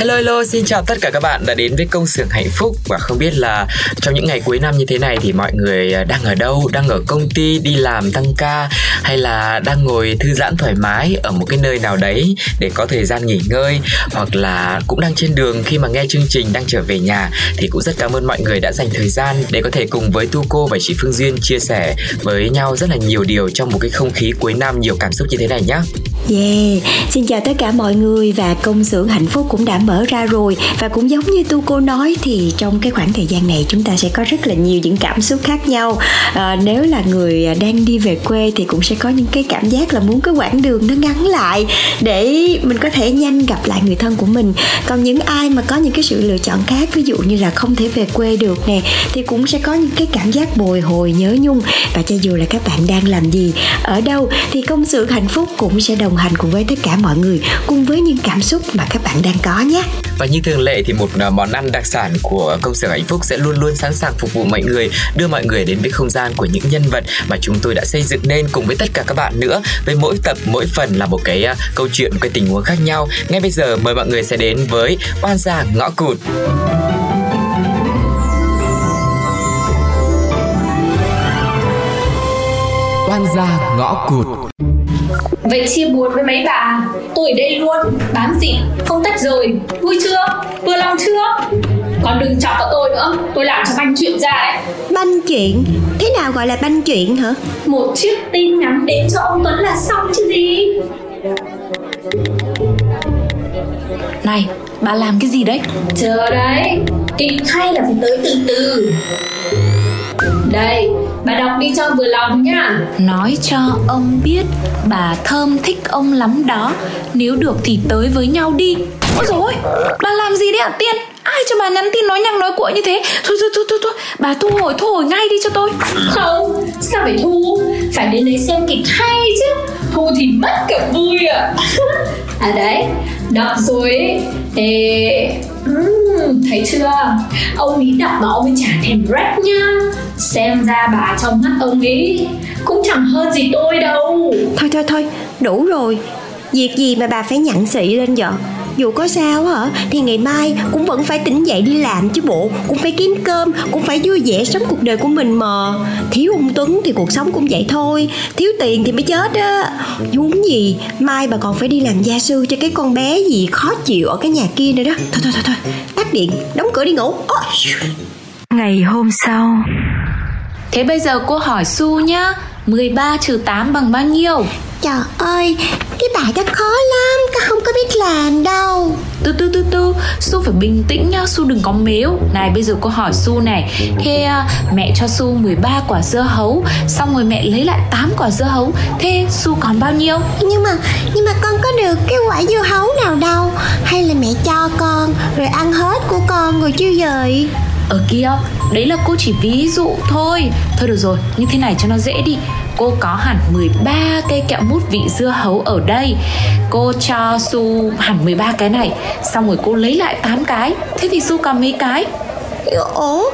Hello hello, xin chào tất cả các bạn đã đến với công xưởng hạnh phúc. Và không biết là trong những ngày cuối năm như thế này thì mọi người à, đang ở đâu, đang ở công ty đi làm tăng ca? Hay là đang ngồi thư giãn thoải mái ở một cái nơi nào đấy để có thời gian nghỉ ngơi? Hoặc là cũng đang trên đường khi mà nghe chương trình đang trở về nhà thì cũng rất cảm ơn mọi người đã dành thời gian để có thể cùng với Tu cô và chị Phương Duyên chia sẻ với nhau rất là nhiều điều trong một cái không khí cuối năm. Nhiều cảm xúc như thế này nhé. Yeah, xin chào tất cả mọi người và công xưởng hạnh phúc cũng đã mở ra rồi. Và cũng giống như tu cô nói thì trong cái khoảng thời gian này chúng ta sẽ có rất là nhiều những cảm xúc khác nhau. À, nếu là người đang đi về quê thì cũng sẽ có những cái cảm giác là muốn cái quãng đường nó ngắn lại để mình có thể nhanh gặp lại người thân của mình. Còn những ai mà có những cái sự lựa chọn khác ví dụ như là không thể về quê được nè thì cũng sẽ có những cái cảm giác bồi hồi nhớ nhung. Và cho dù là các bạn đang làm gì ở đâu thì công sự hạnh phúc cũng sẽ đồng hành cùng với tất cả mọi người cùng với những cảm xúc mà các bạn đang có nhé. Và như thường lệ thì một à, món ăn đặc sản của công sở hạnh phúc sẽ luôn luôn sẵn sàng phục vụ mọi người, đưa mọi người đến với không gian của những nhân vật mà chúng tôi đã xây dựng nên cùng với tất cả các bạn nữa. Với mỗi tập, mỗi phần là một cái uh, câu chuyện, một cái tình huống khác nhau. Ngay bây giờ mời mọi người sẽ đến với oan gia ngõ cụt. Oan gia ngõ cụt. Vậy chia buồn với mấy bà Tôi ở đây luôn Bán xịn Không tách rời. Vui chưa? Vừa lòng chưa? Còn đừng chọc vào tôi nữa Tôi làm cho banh chuyện ra đấy banh chuyện? Thế nào gọi là banh chuyện hả? Một chiếc tin nhắn đến cho ông Tuấn là xong chứ gì. Này, bà làm cái gì đấy? Chờ đấy Kịch hay là phải tới từ từ Đây Bà đọc đi cho vừa lòng nhá Nói cho ông biết bà Thơm thích ông lắm đó. Nếu được thì tới với nhau đi. Ôi dồi ôi, bà làm gì đấy hả Tiên? Ai cho bà nhắn tin nói nhăng nói cuội như thế? Thôi thôi thôi thôi, thôi. bà thu hồi thu hồi ngay đi cho tôi. Không Sao phải thu? Phải đến đấy xem kịch hay chứ. Thu thì mất cả vui à À đấy Đọc rồi Ê, Thấy chưa? Ông ý đọc mà ông ấy chả thèm rap nhá. Xem ra bà trong mắt ông ấy Cũng chẳng hơn gì tôi đâu. Thôi thôi thôi, đủ rồi. Việc gì mà bà phải nhặn xị lên vợ dù có sao hả thì ngày mai cũng vẫn phải tỉnh dậy đi làm chứ bộ. Cũng phải kiếm cơm, cũng phải vui vẻ sống cuộc đời của mình mà. Thiếu ông tuấn thì cuộc sống cũng vậy thôi. Thiếu tiền thì mới chết á. Vốn gì, mai bà còn phải đi làm gia sư cho cái con bé gì khó chịu ở cái nhà kia nữa đó. Thôi thôi thôi thôi tắt điện đóng cửa đi ngủ. Ngày hôm sau Thế bây giờ cô hỏi Su nhá 13 trừ 8 bằng bao nhiêu? Trời ơi, cái bài đó khó lắm, con không có biết làm đâu Su phải bình tĩnh nhá, Su đừng có mếu. Này bây giờ cô hỏi Su này. Thế à, mẹ cho Su 13 quả dưa hấu Xong rồi mẹ lấy lại 8 quả dưa hấu. Thế Su còn bao nhiêu? Nhưng mà, nhưng mà con có được cái quả dưa hấu nào đâu? Hay là mẹ cho con, rồi ăn hết của con rồi chứ gì Ở kia, đấy là cô chỉ ví dụ thôi. Thôi được rồi, như thế này cho nó dễ đi Cô có hẳn 13 cây kẹo mút vị dưa hấu ở đây. Cô cho Su hẳn 13 cái này Xong rồi cô lấy lại 8 cái. Thế thì Su còn mấy cái? Ủa,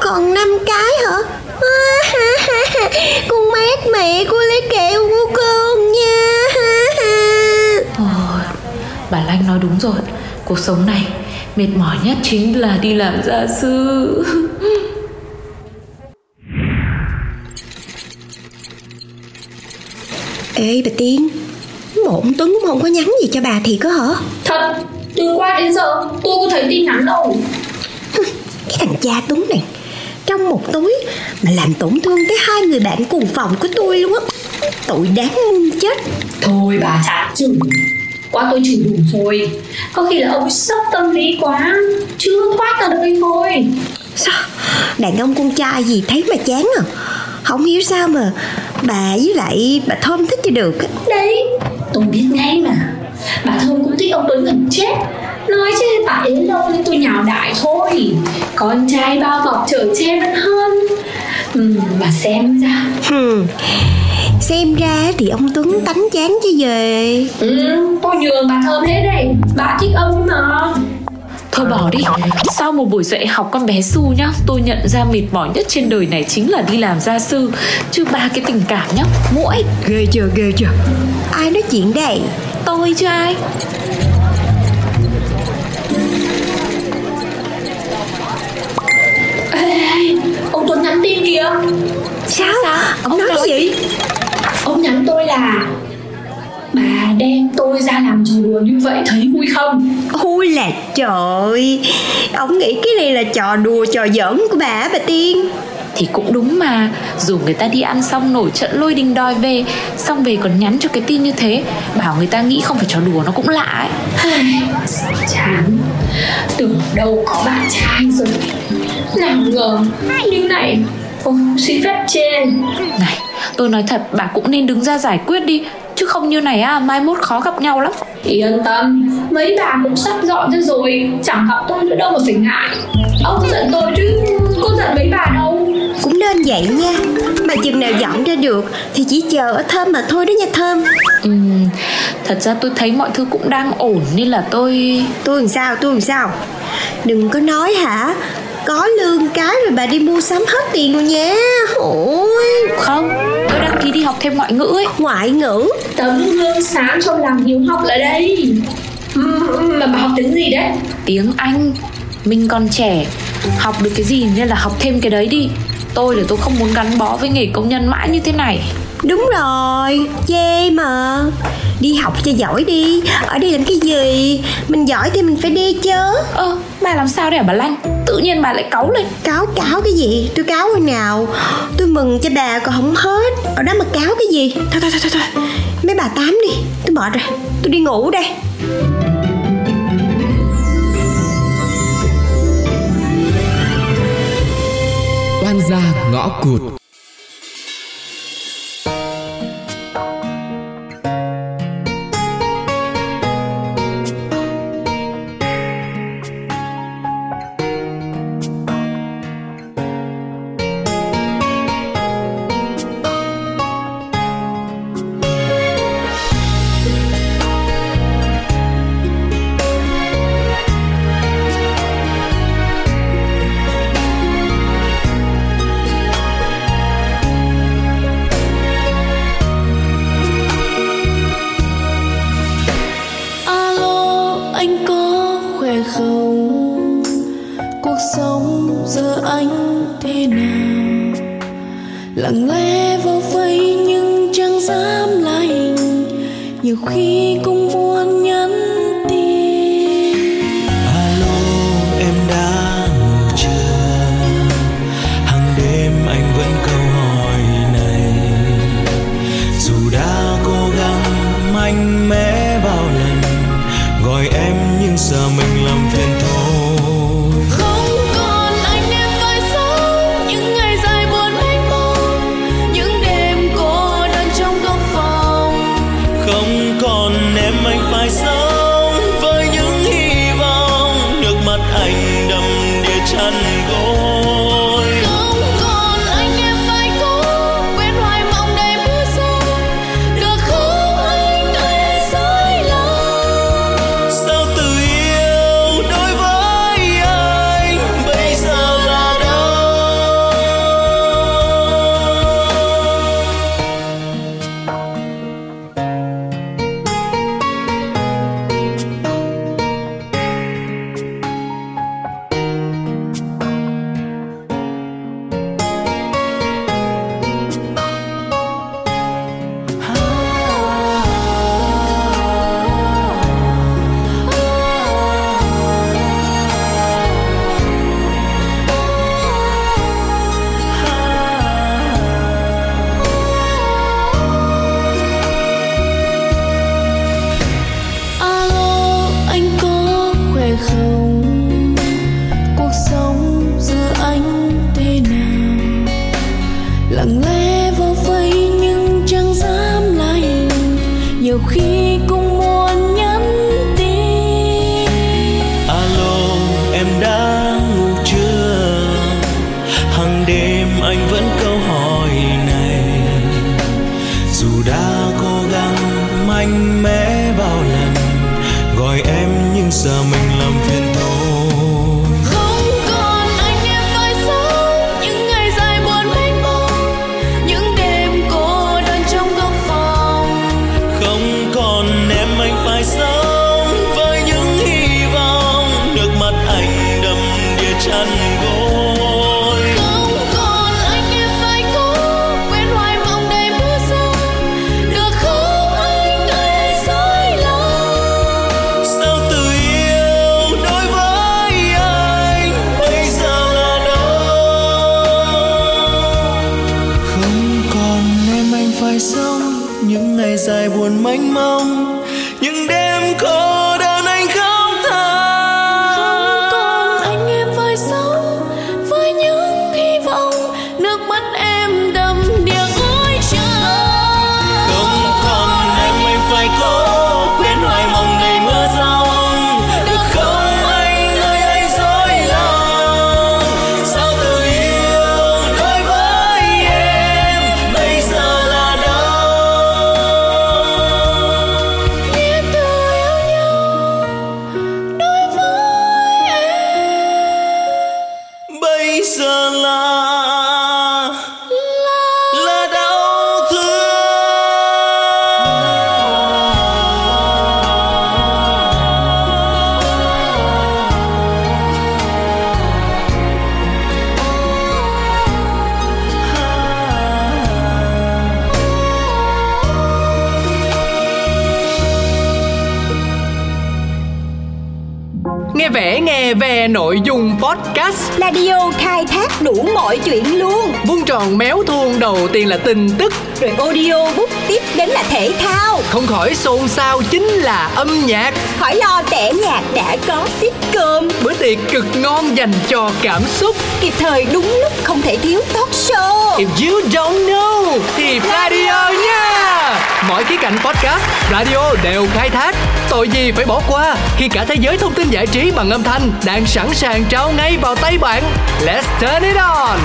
còn 5 cái hả? con mát mẹ cô lấy kẹo của con nha. Ôi, bà Lanh nói đúng rồi. Cuộc sống này mệt mỏi nhất chính là đi làm gia sư Ê bà Tiên ông Tuấn cũng không có nhắn gì cho bà thì có hả? Thật, từ qua đến giờ tôi có thấy tin nhắn đâu. Cái thằng cha Tuấn này Trong một túi Mà làm tổn thương tới hai người bạn cùng phòng của tôi luôn á. Tội đáng muôn chết. Thôi bà chả chửi. Quá tôi chửi đủ rồi. Có khi là ông sốc tâm lý quá Chưa thoát ra được thôi. Sao Đàn ông con trai gì thấy mà chán à? Không hiểu sao mà Bà với lại bà Thơm thích cho được. Đấy, tôi biết ngay mà. Bà Thơm cũng thích ông Tuấn gần chết. Nói chứ bà ấy lâu nên tôi nhào đại thôi. Con trai bao bọc chở che vẫn hơn. Ừ, Mà xem ra. Hmm. Xem ra thì ông Tuấn tánh chán chứ về ừ, Tôi nhường bà Thơm hết đây. Bà thích ông mà Thôi bỏ đi. Sau một buổi dạy học con bé Su nhá Tôi nhận ra mệt mỏi nhất trên đời này chính là đi làm gia sư. Chứ ba cái tình cảm nhá Mỗi Ghê chưa ghê chưa? Ai nói chuyện đây? Tôi chứ ai? Ê, Ông Tuấn nhắn tin kìa. Sao, Sao? Ông, Ông nói nói cái gì? Ông nhắn tôi là Bà đem tôi ra làm trò đùa như vậy thấy không? Ôi là trời. Ông nghĩ cái này là trò đùa trò giỡn của bà bà Tiên? Thì cũng đúng mà. Dù người ta đi ăn xong nổi trận lôi đình đòi về Xong về còn nhắn cho cái tin như thế Bảo người ta nghĩ không phải trò đùa nó cũng lạ ấy. Chán. Tưởng đâu có bạn trai rồi. Nào ngờ như này? Ôi, xin phép trên Này tôi nói thật bà cũng nên đứng ra giải quyết đi Chứ không như này á mai mốt khó gặp nhau lắm. Yên tâm Mấy bà cũng sắp dọn ra rồi Chẳng gặp tôi nữa đâu mà phải ngại. Ông giận tôi chứ Có giận mấy bà đâu. Cũng nên vậy nha Mà chừng nào dọn ra được Thì chỉ chờ ở Thơm mà thôi đó nha Thơm. Ừm, Thật ra tôi thấy mọi thứ cũng đang ổn Nên là tôi Tôi làm sao tôi làm sao? Đừng có nói hả Có lương cái rồi bà đi mua sắm hết tiền rồi nha. Ôi. Không Tôi đăng ký đi học thêm ngoại ngữ ấy. Ngoại ngữ? Tấm gương sáng trong làm hiếu học là đây. Ừm, Mà bà học tiếng gì đấy? Tiếng Anh. Mình còn trẻ Học được cái gì nên là học thêm cái đấy đi. Tôi là tôi không muốn gắn bó với nghề công nhân mãi như thế này. Đúng rồi Chê mà. Đi học cho giỏi đi. Ở đây làm cái gì? Mình giỏi thì mình phải đi chứ. Ơ bà làm sao đấy hả bà Lanh Tự nhiên bà lại cáu lên. Cáo cáo cái gì? Tôi cáo hồi nào? Tôi mừng cho bà còn không hết. Ở đó mà cáo cái gì? Thôi thôi thôi thôi, thôi. Mấy bà tám đi. Tôi mệt rồi. Tôi đi ngủ đây. Oan gia ngõ cụt Johnny em nội dung podcast. Radio khai thác đủ mọi chuyện luôn. Vuông tròn méo thuông đầu tiên là tin tức. Rồi audio bút tiếp đến là thể thao. Không khỏi xôn xao chính là âm nhạc. Khỏi lo tẻ nhạc đã có sitcom Bữa tiệc cực ngon dành cho cảm xúc. Kịp thời đúng lúc không thể thiếu talk show. If you don't know thì radio nha Mọi khía cạnh podcast, radio đều khai thác. Tội gì phải bỏ qua khi cả thế giới thông tin giải trí bằng âm thanh đang sẵn sàng trao ngay vào tay bạn. Let's turn it on.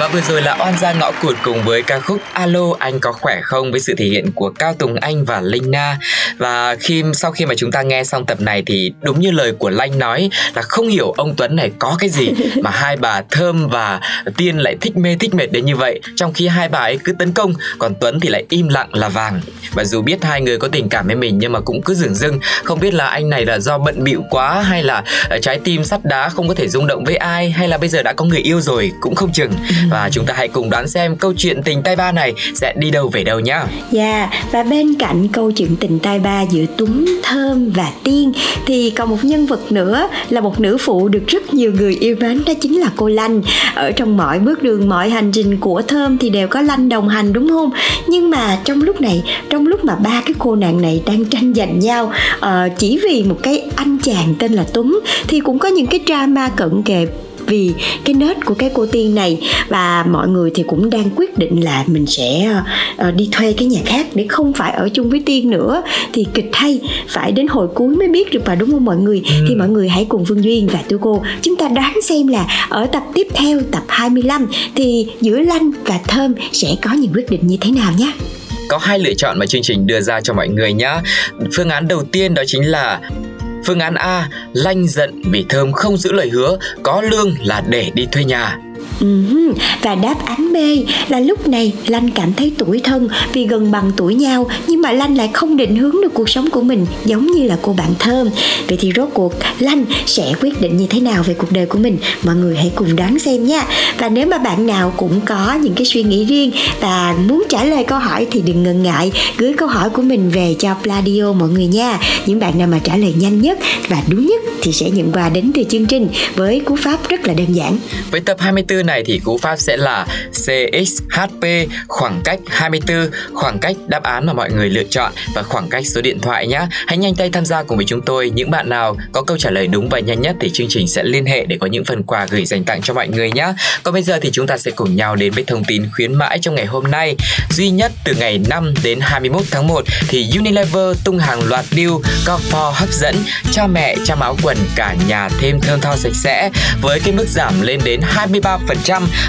Và vừa rồi là oan gia ngõ cụt cùng với ca khúc Alo, anh có khỏe không với sự thể hiện của Cao Tùng Anh và Linh Na. Và khi, sau khi mà chúng ta nghe xong tập này thì đúng như lời của Lanh nói là không hiểu ông Tuấn này có cái gì mà hai bà Thơm và Tiên lại thích mê, thích mệt đến như vậy. Trong khi hai bà ấy cứ tấn công, còn Tuấn thì lại im lặng là vàng. Và dù biết hai người có tình cảm với mình nhưng mà cũng cứ dửng dưng không biết là anh này là do bận bịu quá hay là ờ, trái tim sắt đá không có thể rung động với ai, hay là bây giờ đã có người yêu rồi, cũng không chừng và chúng ta hãy cùng đoán xem câu chuyện tình tay ba này sẽ đi đâu về đâu nhá Dạ, và bên cạnh câu chuyện tình tay ba giữa Tuấn, Thơm và Tiên thì còn một nhân vật nữa là một nữ phụ được rất nhiều người yêu mến đó chính là cô Lanh. Ở trong mọi bước đường, mọi hành trình của Thơm thì đều có Lanh đồng hành đúng không? Nhưng mà trong lúc này, trong lúc mà ba cái cô nàng này đang tranh giành nhau uh, chỉ vì một cái anh chàng tên là Tuấn thì cũng có những cái drama cận kề vì cái nết của cái cô tiên này. Và mọi người thì cũng đang quyết định là mình sẽ ờ, đi thuê cái nhà khác để không phải ở chung với tiên nữa. Thì kịch hay phải đến hồi cuối mới biết được mà đúng không mọi người? Thì mọi người hãy cùng Phương Duyên và Tôi Cô chúng ta đoán xem là ở tập tiếp theo tập 25 thì giữa Lanh và Thơm sẽ có những quyết định như thế nào nhé có hai lựa chọn mà chương trình đưa ra cho mọi người nhá. Phương án đầu tiên đó chính là Phương án A, lanh giận vì Thơm không giữ lời hứa, có lương là để đi thuê nhà. Và đáp án B là lúc này Lanh cảm thấy tuổi thân vì gần bằng tuổi nhau, nhưng mà Lanh lại không định hướng được cuộc sống của mình giống như là cô bạn Thơm. Vậy thì rốt cuộc, Lanh sẽ quyết định như thế nào về cuộc đời của mình? Mọi người hãy cùng đoán xem nha. Và nếu mà bạn nào cũng có những cái suy nghĩ riêng và muốn trả lời câu hỏi thì đừng ngần ngại gửi câu hỏi của mình về cho Pladio mọi người nha. Những bạn nào mà trả lời nhanh nhất và đúng nhất thì sẽ nhận quà đến từ chương trình với cú pháp rất là đơn giản. Với tập 24 này này thì cú pháp sẽ là CXHP khoảng cách 24, khoảng cách đáp án mà mọi người lựa chọn và khoảng cách số điện thoại nhé. Hãy nhanh tay tham gia cùng với chúng tôi. Những bạn nào có câu trả lời đúng và nhanh nhất thì chương trình sẽ liên hệ để có những phần quà gửi dành tặng cho mọi người nhé. Còn bây giờ thì chúng ta sẽ cùng nhau đến với thông tin khuyến mãi trong ngày hôm nay. Duy nhất từ ngày 5 đến 21 tháng 1 thì Unilever tung hàng loạt deal Comfort hấp dẫn cho mẹ, cho áo quần cả nhà thêm thơm tho sạch sẽ với cái mức giảm lên đến 23%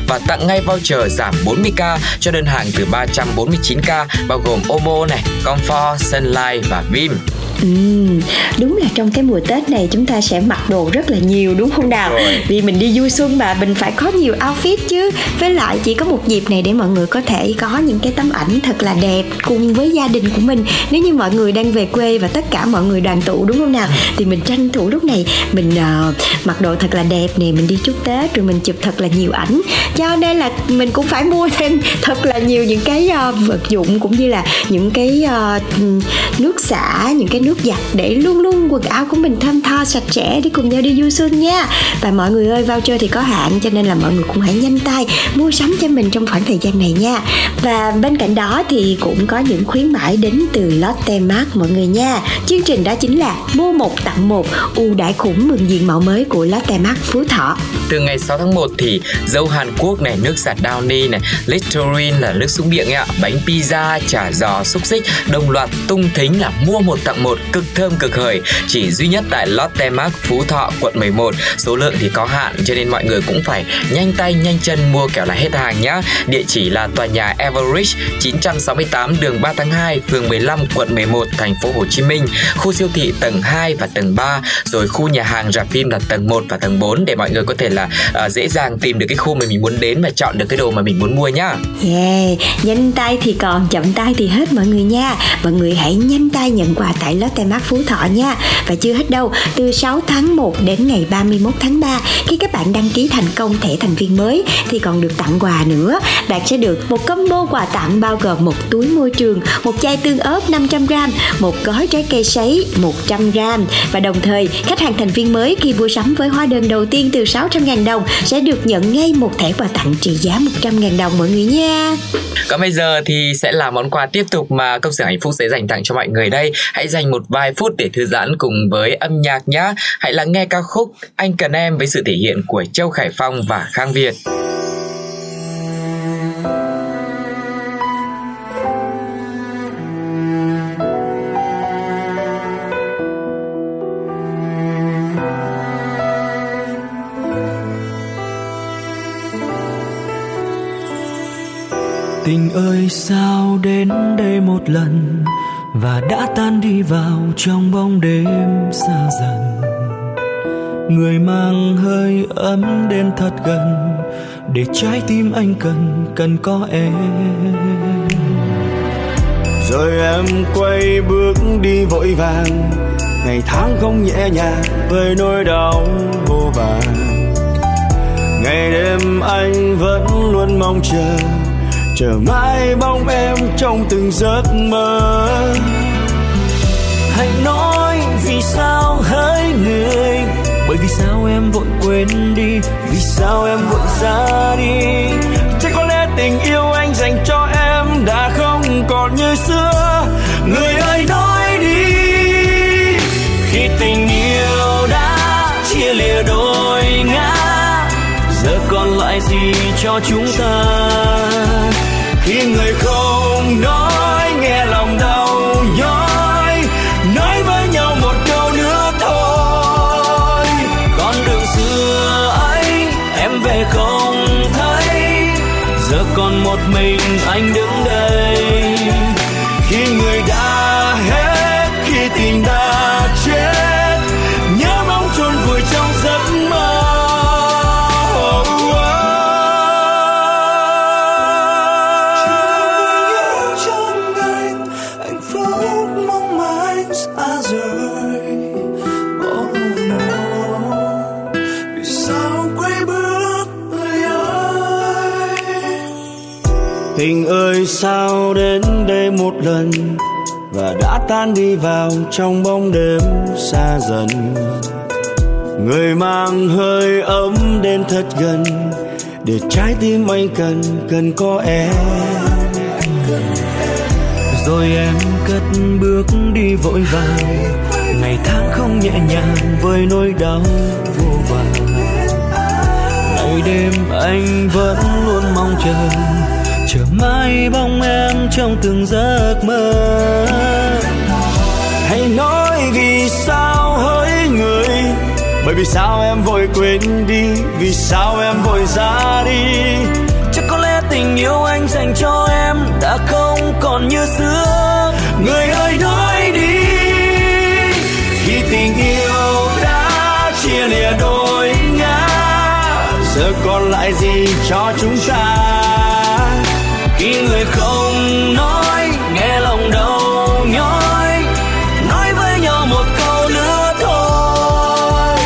và tặng ngay voucher giảm 40k cho đơn hàng từ 349k bao gồm Omo này, Comfort, Sunlight và Vim. Ừm, đúng là trong cái mùa Tết này chúng ta sẽ mặc đồ rất là nhiều đúng không nào? Rồi. Vì mình đi vui xuân mà mình phải có nhiều outfit chứ. Với lại chỉ có một dịp này để mọi người có thể có những cái tấm ảnh thật là đẹp cùng với gia đình của mình. Nếu như mọi người đang về quê và tất cả mọi người đoàn tụ đúng không nào? Thì mình tranh thủ lúc này mình ờ, mặc đồ thật là đẹp nè, mình đi chúc Tết rồi mình chụp thật là nhiều ảnh. Cho nên là mình cũng phải mua thêm thật là nhiều những cái ờ, vật dụng cũng như là những cái ờ, nước xả, những cái nước giặt để luôn luôn quần áo của mình thơm tho sạch sẽ để cùng nhau đi du xuân nha. Và mọi người ơi vào chơi thì có hạn cho nên là mọi người cũng hãy nhanh tay mua sắm cho mình trong khoảng thời gian này nha. Và bên cạnh đó thì cũng có những khuyến mãi đến từ Lotte Mart mọi người nha. Chương trình đó chính là mua một tặng một ưu đãi khủng mừng diện mạo mới của Lotte Mart Phú Thọ. Từ ngày 6 tháng 1 thì dâu Hàn Quốc này, nước giặt Downy này, Listerine là nước súng miệng ạ, bánh pizza, chả giò, xúc xích đồng loạt tung thính là mua một tặng một cực thơm cực hời. Chỉ duy nhất tại Lotte Mart Phú Thọ quận 11 số lượng thì có hạn cho nên mọi người cũng phải nhanh tay nhanh chân mua kẻo là hết hàng nhá. Địa chỉ là tòa nhà Everridge 968 đường 3 tháng 2 phường 15 quận 11 thành phố Hồ Chí Minh. Khu siêu thị tầng 2 và tầng 3 rồi khu nhà hàng rạp phim là tầng 1 và tầng 4 để mọi người có thể là uh, dễ dàng tìm được cái khu mà mình muốn đến và chọn được cái đồ mà mình muốn mua nhá. Yeah, nhanh tay thì còn, chậm tay thì hết mọi người nha. Mọi người hãy nhanh tay nhận quà tại Lotte Mart Phú Thọ nha. Và chưa hết đâu, từ 6 tháng 1 đến ngày 31 tháng 3, khi các bạn đăng ký thành công thẻ thành viên mới thì còn được tặng quà nữa. Bạn sẽ được một combo quà tặng bao gồm một túi môi trường, một chai tương ớt 500g, một gói trái cây sấy 100g và đồng thời khách hàng thành viên mới khi mua sắm với hóa đơn đầu tiên từ 600.000 đồng sẽ được nhận ngay một thẻ quà tặng trị giá 100.000 đồng mọi người nha. Còn bây giờ thì sẽ là món quà tiếp tục mà công sở hạnh phúc sẽ dành tặng cho mọi người đây. Hãy dành một vài phút để thư giãn cùng với âm nhạc nhé. Hãy lắng nghe ca khúc Anh cần em với sự thể hiện của Châu Khải Phong và Khang Việt. tình ơi, sao đến đây một lần và đã tan đi vào trong bóng đêm xa dần. Người mang hơi ấm đến thật gần, để trái tim anh cần cần có em. Rồi em quay bước đi vội vàng, ngày tháng không nhẹ nhàng với nỗi đau vô vàn. Ngày đêm anh vẫn luôn mong chờ chờ mãi bóng em trong từng giấc mơ. Hãy nói vì sao hỡi người, bởi vì sao em vội quên đi, vì sao em vội ra đi. Chắc có lẽ tình yêu anh dành cho em đã không còn như xưa. Người ơi nói đi, khi tình yêu đã chia lìa đôi ngã, giờ còn lại gì cho chúng ta? Một mình anh đứng một và đã tan đi vào trong bóng đêm xa dần. Người mang hơi ấm đến thật gần, để trái tim anh cần cần có em. Rồi em cất bước đi vội vàng, ngày tháng không nhẹ nhàng với nỗi đau vô vàn. Ngày đêm anh vẫn luôn mong chờ chờ mãi bóng em trong từng giấc mơ. Hãy nói vì sao hỡi người, bởi vì sao em vội quên đi, vì sao em vội ra đi. Chắc có lẽ tình yêu anh dành cho em đã không còn như xưa. Người ơi nói đi, khi tình yêu đã chia lìa đôi ngã, giờ còn lại gì cho chúng ta? Người không nói, nghe lòng đau nhói, nói với nhau một câu nữa thôi.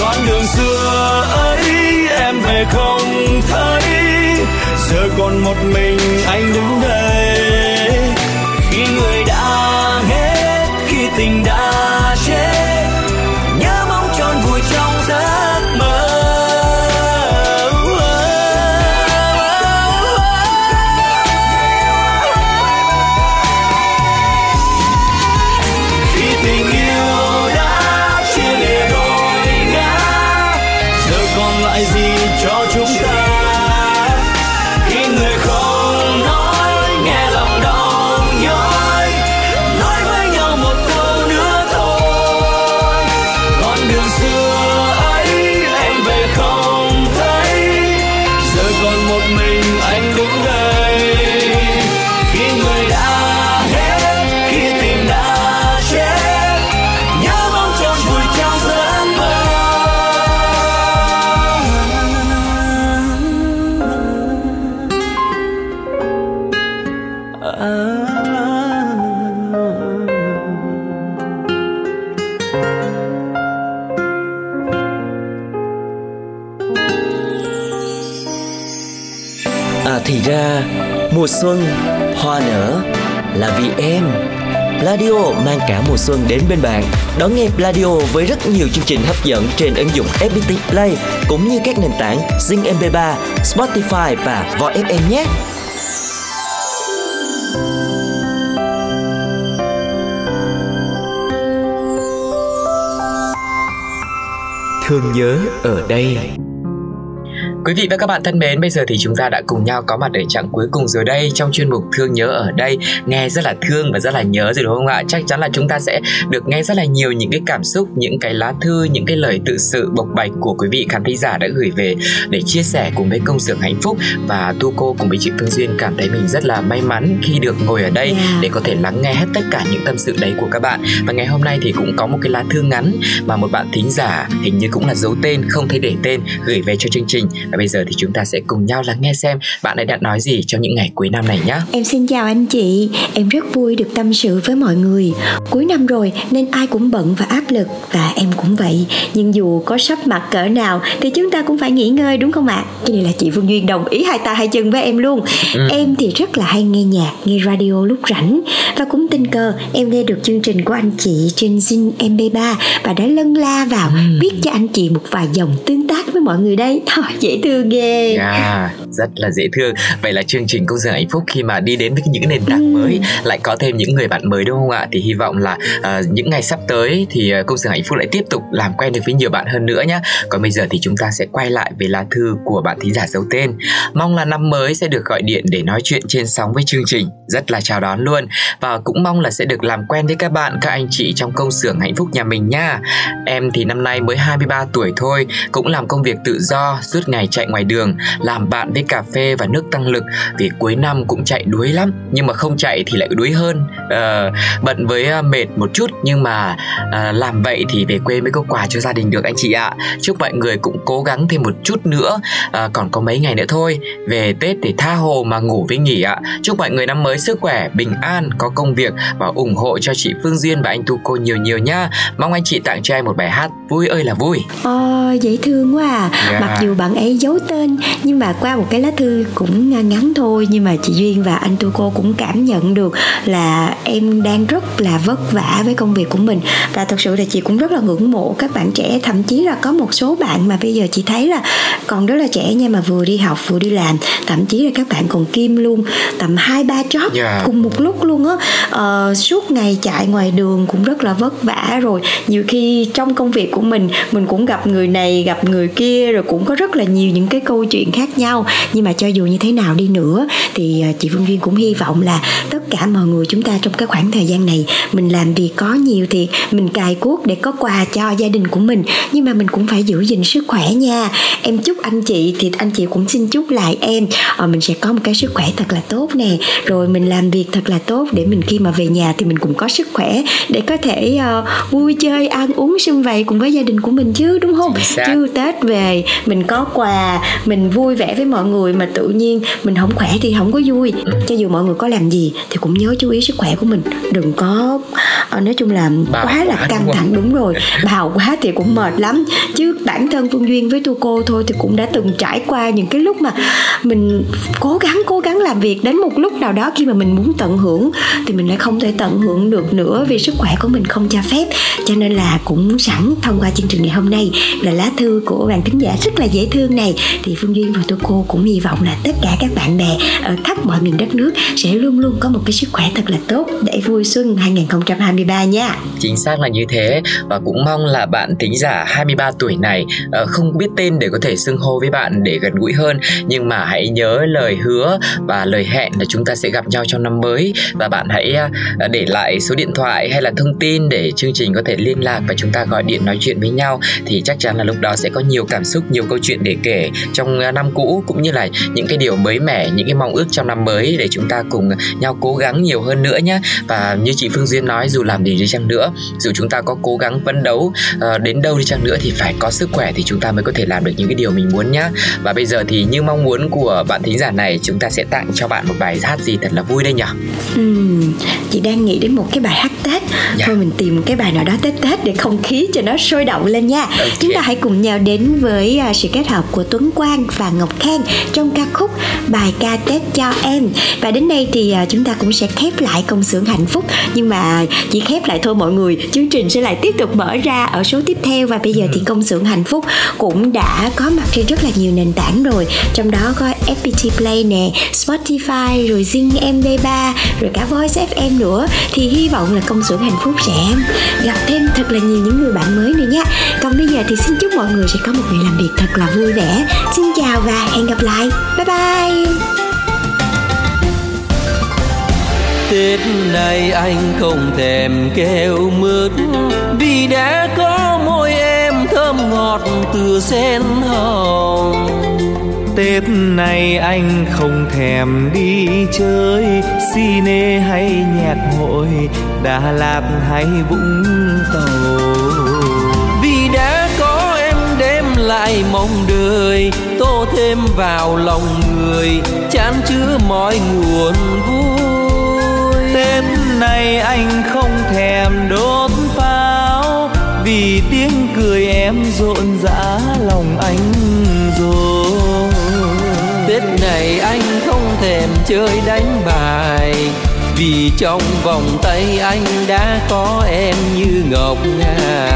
Con đường xưa ấy em về không thấy, giờ còn một mình À thì ra mùa xuân hoa nở là vì em Pladio mang cả mùa xuân đến bên bạn Đón nghe Pladio với rất nhiều chương trình hấp dẫn trên ứng dụng FPT Play cũng như các nền tảng Zing MP3, Spotify và Voi FM nhé. Thương nhớ ở đây. Quý vị và các bạn thân mến, bây giờ thì chúng ta đã cùng nhau có mặt ở chặng cuối cùng rồi đây trong chuyên mục Thương nhớ ở đây. Nghe rất là thương và rất là nhớ rồi đúng không ạ? Chắc chắn là chúng ta sẽ được nghe rất là nhiều những cái cảm xúc, những cái lá thư, những cái lời tự sự bộc bạch của quý vị khán thính giả đã gửi về để chia sẻ cùng với công xưởng hạnh phúc và Tu cô cùng với chị Phương Duyên cảm thấy mình rất là may mắn khi được ngồi ở đây Yeah. để có thể lắng nghe hết tất cả những tâm sự đấy của các bạn. Và ngày hôm nay thì cũng có một cái lá thư ngắn mà một bạn thính giả hình như cũng là giấu tên không thấy để tên gửi về cho chương trình và bây giờ thì chúng ta sẽ cùng nhau lắng nghe xem bạn ấy đã nói gì trong những ngày cuối năm này nhé. Em xin chào anh chị, em rất vui được tâm sự với mọi người. Cuối năm rồi nên ai cũng bận và áp lực và em cũng vậy. Nhưng dù có sắp mặt cỡ nào thì chúng ta cũng phải nghỉ ngơi đúng không ạ? Cái này là chị Phương Duyên đồng ý hai tay hai chân với em luôn. Ừ. Em thì rất là hay nghe nhạc, nghe radio lúc rảnh và cũng tình cờ em nghe được chương trình của anh chị trên Zing MP3 và đã lân la vào viết cho anh chị một vài dòng tương tác với mọi người đây. Dễ thương ghê. À, rất là dễ thương. Vậy là chương trình công giường hạnh phúc khi mà đi đến với những nền tảng mới lại có thêm những người bạn mới đúng không ạ? Thì hy vọng là à, những ngày sắp tới thì à, công giường hạnh phúc lại tiếp tục làm quen được với nhiều bạn hơn nữa nhé. Còn bây giờ thì chúng ta sẽ quay lại với lá thư của bạn thính giả giấu tên. Mong là năm mới sẽ được gọi điện để nói chuyện trên sóng với chương trình. Rất là chào đón luôn và cũng mong là sẽ được làm quen với các bạn các anh chị trong công xưởng hạnh phúc nhà mình nha. Em thì năm nay mới 23 tuổi thôi, cũng làm công việc tự do, suốt ngày chạy ngoài đường, làm bạn với cà phê và nước tăng lực vì cuối năm cũng chạy đuối lắm, nhưng mà không chạy thì lại đuối hơn. Ờ, bận với à, mệt một chút nhưng mà à, làm vậy thì về quê mới có quà cho gia đình được anh chị ạ. Chúc mọi người cũng cố gắng thêm một chút nữa, à, còn có mấy ngày nữa thôi. Về Tết thì tha hồ mà ngủ với nghỉ ạ. Chúc mọi người năm mới sức khỏe, bình an, có công việc và ủng hộ cho chị Phương Duyên và anh Tu cô nhiều nhiều nhá. Mong anh chị tặng cho em một bài hát vui ơi là vui. Ồ, dễ thương quá à. Yeah. Mặc dù bạn ấy giấu tên nhưng mà qua một cái lá thư cũng ngắn thôi nhưng mà chị duyên và anh tu cô cũng cảm nhận được là em đang rất là vất vả với công việc của mình. Và thật sự là chị cũng rất là ngưỡng mộ các bạn trẻ. Thậm chí là có một số bạn mà bây giờ chị thấy là còn rất là trẻ nha mà vừa đi học vừa đi làm. Thậm chí là các bạn còn kim luôn tầm hai ba job Yeah. cùng một lúc luôn á. Ờ, suốt ngày chạy ngoài đường cũng rất là vất vả rồi. Nhiều khi trong công việc của mình mình cũng gặp người này gặp người kia rồi cũng có rất là nhiều những cái câu chuyện khác nhau. Nhưng mà cho dù như thế nào đi nữa thì ờ, chị Phương Duyên cũng hy vọng là tất cả mọi người chúng ta trong cái khoảng thời gian này mình làm việc có nhiều thì mình cài cuốc để có quà cho gia đình của mình. Nhưng mà mình cũng phải giữ gìn sức khỏe nha. Em chúc anh chị thì anh chị cũng xin chúc lại em. Ờ, mình sẽ có một cái sức khỏe thật là tốt nè. Rồi mình làm việc thật là tốt để mình khi mà về nhà thì mình cũng có sức khỏe để có thể ờ, vui chơi ăn uống sum vầy cùng với gia đình của mình chứ đúng không? Chứ tết về mình có quà mình vui vẻ với mọi người mà tự nhiên mình không khỏe thì không có vui cho dù mọi người có làm gì thì cũng nhớ chú ý sức khỏe của mình. Đừng có ờ, nói chung là Bào quá là căng đúng thẳng. Đúng rồi bào quá thì cũng mệt lắm. Chứ bản thân phương duyên với tu cô thôi thì cũng đã từng trải qua những cái lúc mà mình cố gắng cố gắng làm việc đến một lúc nào đó khi mà mình muốn tận hưởng thì mình lại không thể tận hưởng được nữa vì sức khỏe của mình không cho phép. Cho nên là cũng sẵn thông qua chương trình ngày hôm nay là lá thư của bạn thính giả rất là dễ thương này. Thì phương duyên và tu cô cũng hy vọng là tất cả các bạn bè ở khắp mọi miền đất nước sẽ luôn luôn có một cái sức khỏe thật là tốt. Để vui xuân 2023 nha. Chính xác là như thế. Và cũng mong là bạn thính giả 23 tuổi này ờ, không biết tên để có thể xưng hô với bạn để gần gũi hơn. Nhưng mà hãy nhớ lời hứa và lời hẹn là chúng ta sẽ gặp nhau trong năm mới. Và bạn hãy ờ, để lại số điện thoại hay là thông tin để chương trình có thể liên lạc và chúng ta gọi điện nói chuyện với nhau. Thì chắc chắn là lúc đó sẽ có nhiều cảm xúc, nhiều câu chuyện để kể trong ờ, năm cũ cũng như là những cái điều mới mẻ, những cái mong ước trong năm mới để chúng ta cùng nhau cố gắng nhiều hơn nữa nhé. Và như chị Phương Duyên nói dù làm gì đi chăng nữa dù chúng ta có cố gắng phấn đấu ờ, đến đâu đi chăng nữa thì phải có sức khỏe thì chúng ta mới có thể làm được những cái điều mình muốn nhá. Và bây giờ thì như mong muốn của bạn thính giả này chúng ta sẽ tặng cho bạn một bài hát gì thật là vui đây nhỉ? Ừm, chị đang nghĩ đến một cái bài hát Tết. Dạ. Thôi mình tìm cái bài nào đó Tết Tết để không khí cho nó sôi động lên nha. Ok. Chúng ta hãy cùng nhau đến với à, sự kết hợp của Tuấn Quang và Ngọc Khang Trong ca khúc bài ca Tết cho em Và đến đây thì à, chúng ta cũng sẽ khép lại công xưởng hạnh phúc. Nhưng mà chỉ khép lại thôi mọi người. Chương trình sẽ lại tiếp tục mở ra ở số tiếp theo. Và bây giờ thì công xưởng hạnh phúc cũng đã có mặt trên rất là nhiều nền tảng rồi. Trong đó có FPT Play nè, Spotify, rồi Zing MP3, rồi cả Voice FM nữa. Thì hy vọng là công xưởng hạnh phúc sẽ gặp thêm thật là nhiều những người bạn mới nữa nha Còn bây giờ thì xin chúc mọi người sẽ có một ngày làm việc thật là vui vẻ. Xin chào và hẹn gặp lại. Bye bye Tết này anh không thèm kêu mướt. Vì đã có môi em thơm ngọt từ sen hồng. Tết này anh không thèm đi chơi. Cine hay nhạc hội, Đà Lạt hay Vũng Tàu. Vì đã có em đem lại mong đời Tô thêm vào lòng người Chán chứa mọi nguồn vui. Tết này anh không thèm đốt pháo Vì tiếng cười em rộn rã lòng anh rồi. Tết này anh không thèm chơi đánh bài Vì trong vòng tay anh đã có em như ngọc ngà.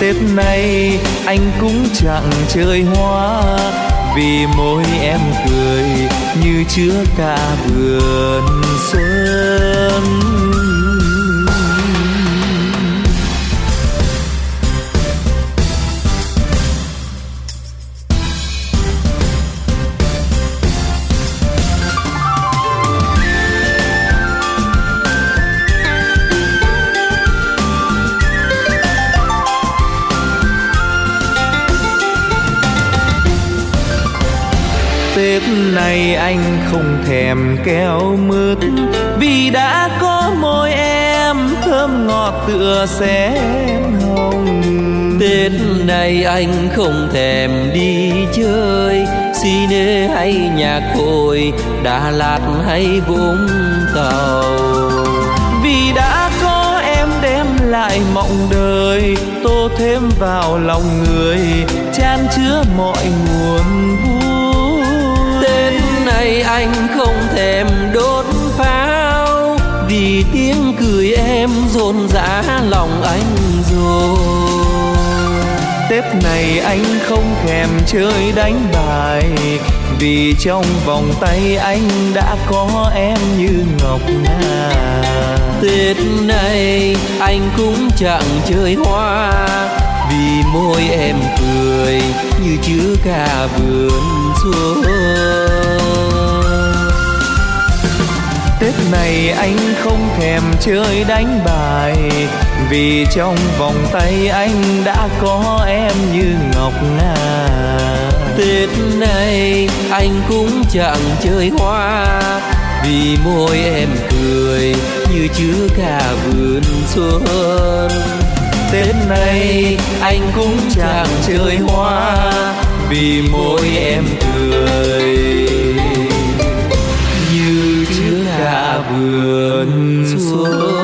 Tết này anh cũng chẳng chơi hoa vì môi em cười như chứa cả vườn xuân Nay này anh không thèm keo mướt. Vì đã có môi em, thơm ngọt tựa sen hồng. Tết này anh không thèm đi chơi. Cine hay nhạc hội Đà Lạt hay Vũng Tàu. Vì đã có em đem lại mộng đời, Tô thêm vào lòng người, chan chứa mọi nguồn anh không thèm đốt pháo. Vì tiếng cười em rộn rã lòng anh rồi. Tết này anh không thèm chơi đánh bài. Vì trong vòng tay anh đã có em như ngọc ngà. Tết này anh cũng chẳng chơi hoa. Vì môi em cười như chứa cả vườn xuân Tết này anh không thèm chơi đánh bài. Vì trong vòng tay anh đã có em như ngọc ngà Tết này anh cũng chẳng chơi hoa. Vì môi em cười như chứa cả vườn xuân. Tết này anh cũng chẳng chơi hoa. Vì môi em cười vườn xuân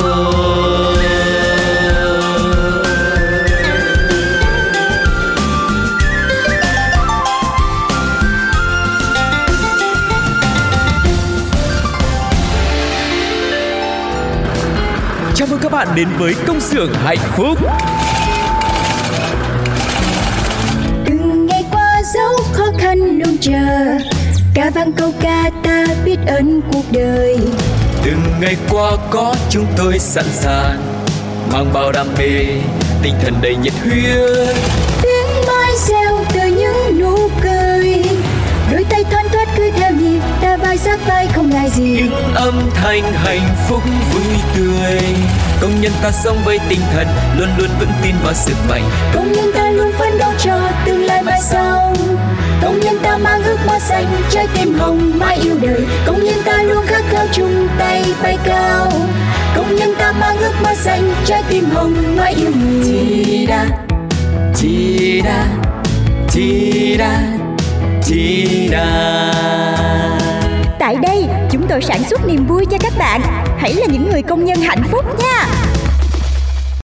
Chào mừng các bạn đến với công xưởng hạnh phúc. Từng ngày qua dấu khó khăn luôn chờ ca vang câu ca ta biết ơn cuộc đời từng ngày qua có chúng tôi sẵn sàng mang bao đam mê tinh thần đầy nhiệt huyết. Tiếng mai reo từ những nụ cười. Đôi tay thoăn thoắt cứ theo nhịp ta vai sát vai không ngại gì. Những âm thanh hạnh phúc vui tươi. Công nhân ta sống với tinh thần luôn luôn vững tin vào sức mạnh. Công nhân ta luôn phấn đấu cho tương lai mai sau công nhân ta mang ước mơ xanh trái tim hồng mãi yêu đời công nhân ta luôn khát khao chung tay bay cao công nhân ta mang ước mơ xanh trái tim hồng mãi yêu người chi đa chi đa chi đa chi đa Tại đây, chúng tôi sản xuất niềm vui cho các bạn. Hãy là những người công nhân hạnh phúc nha.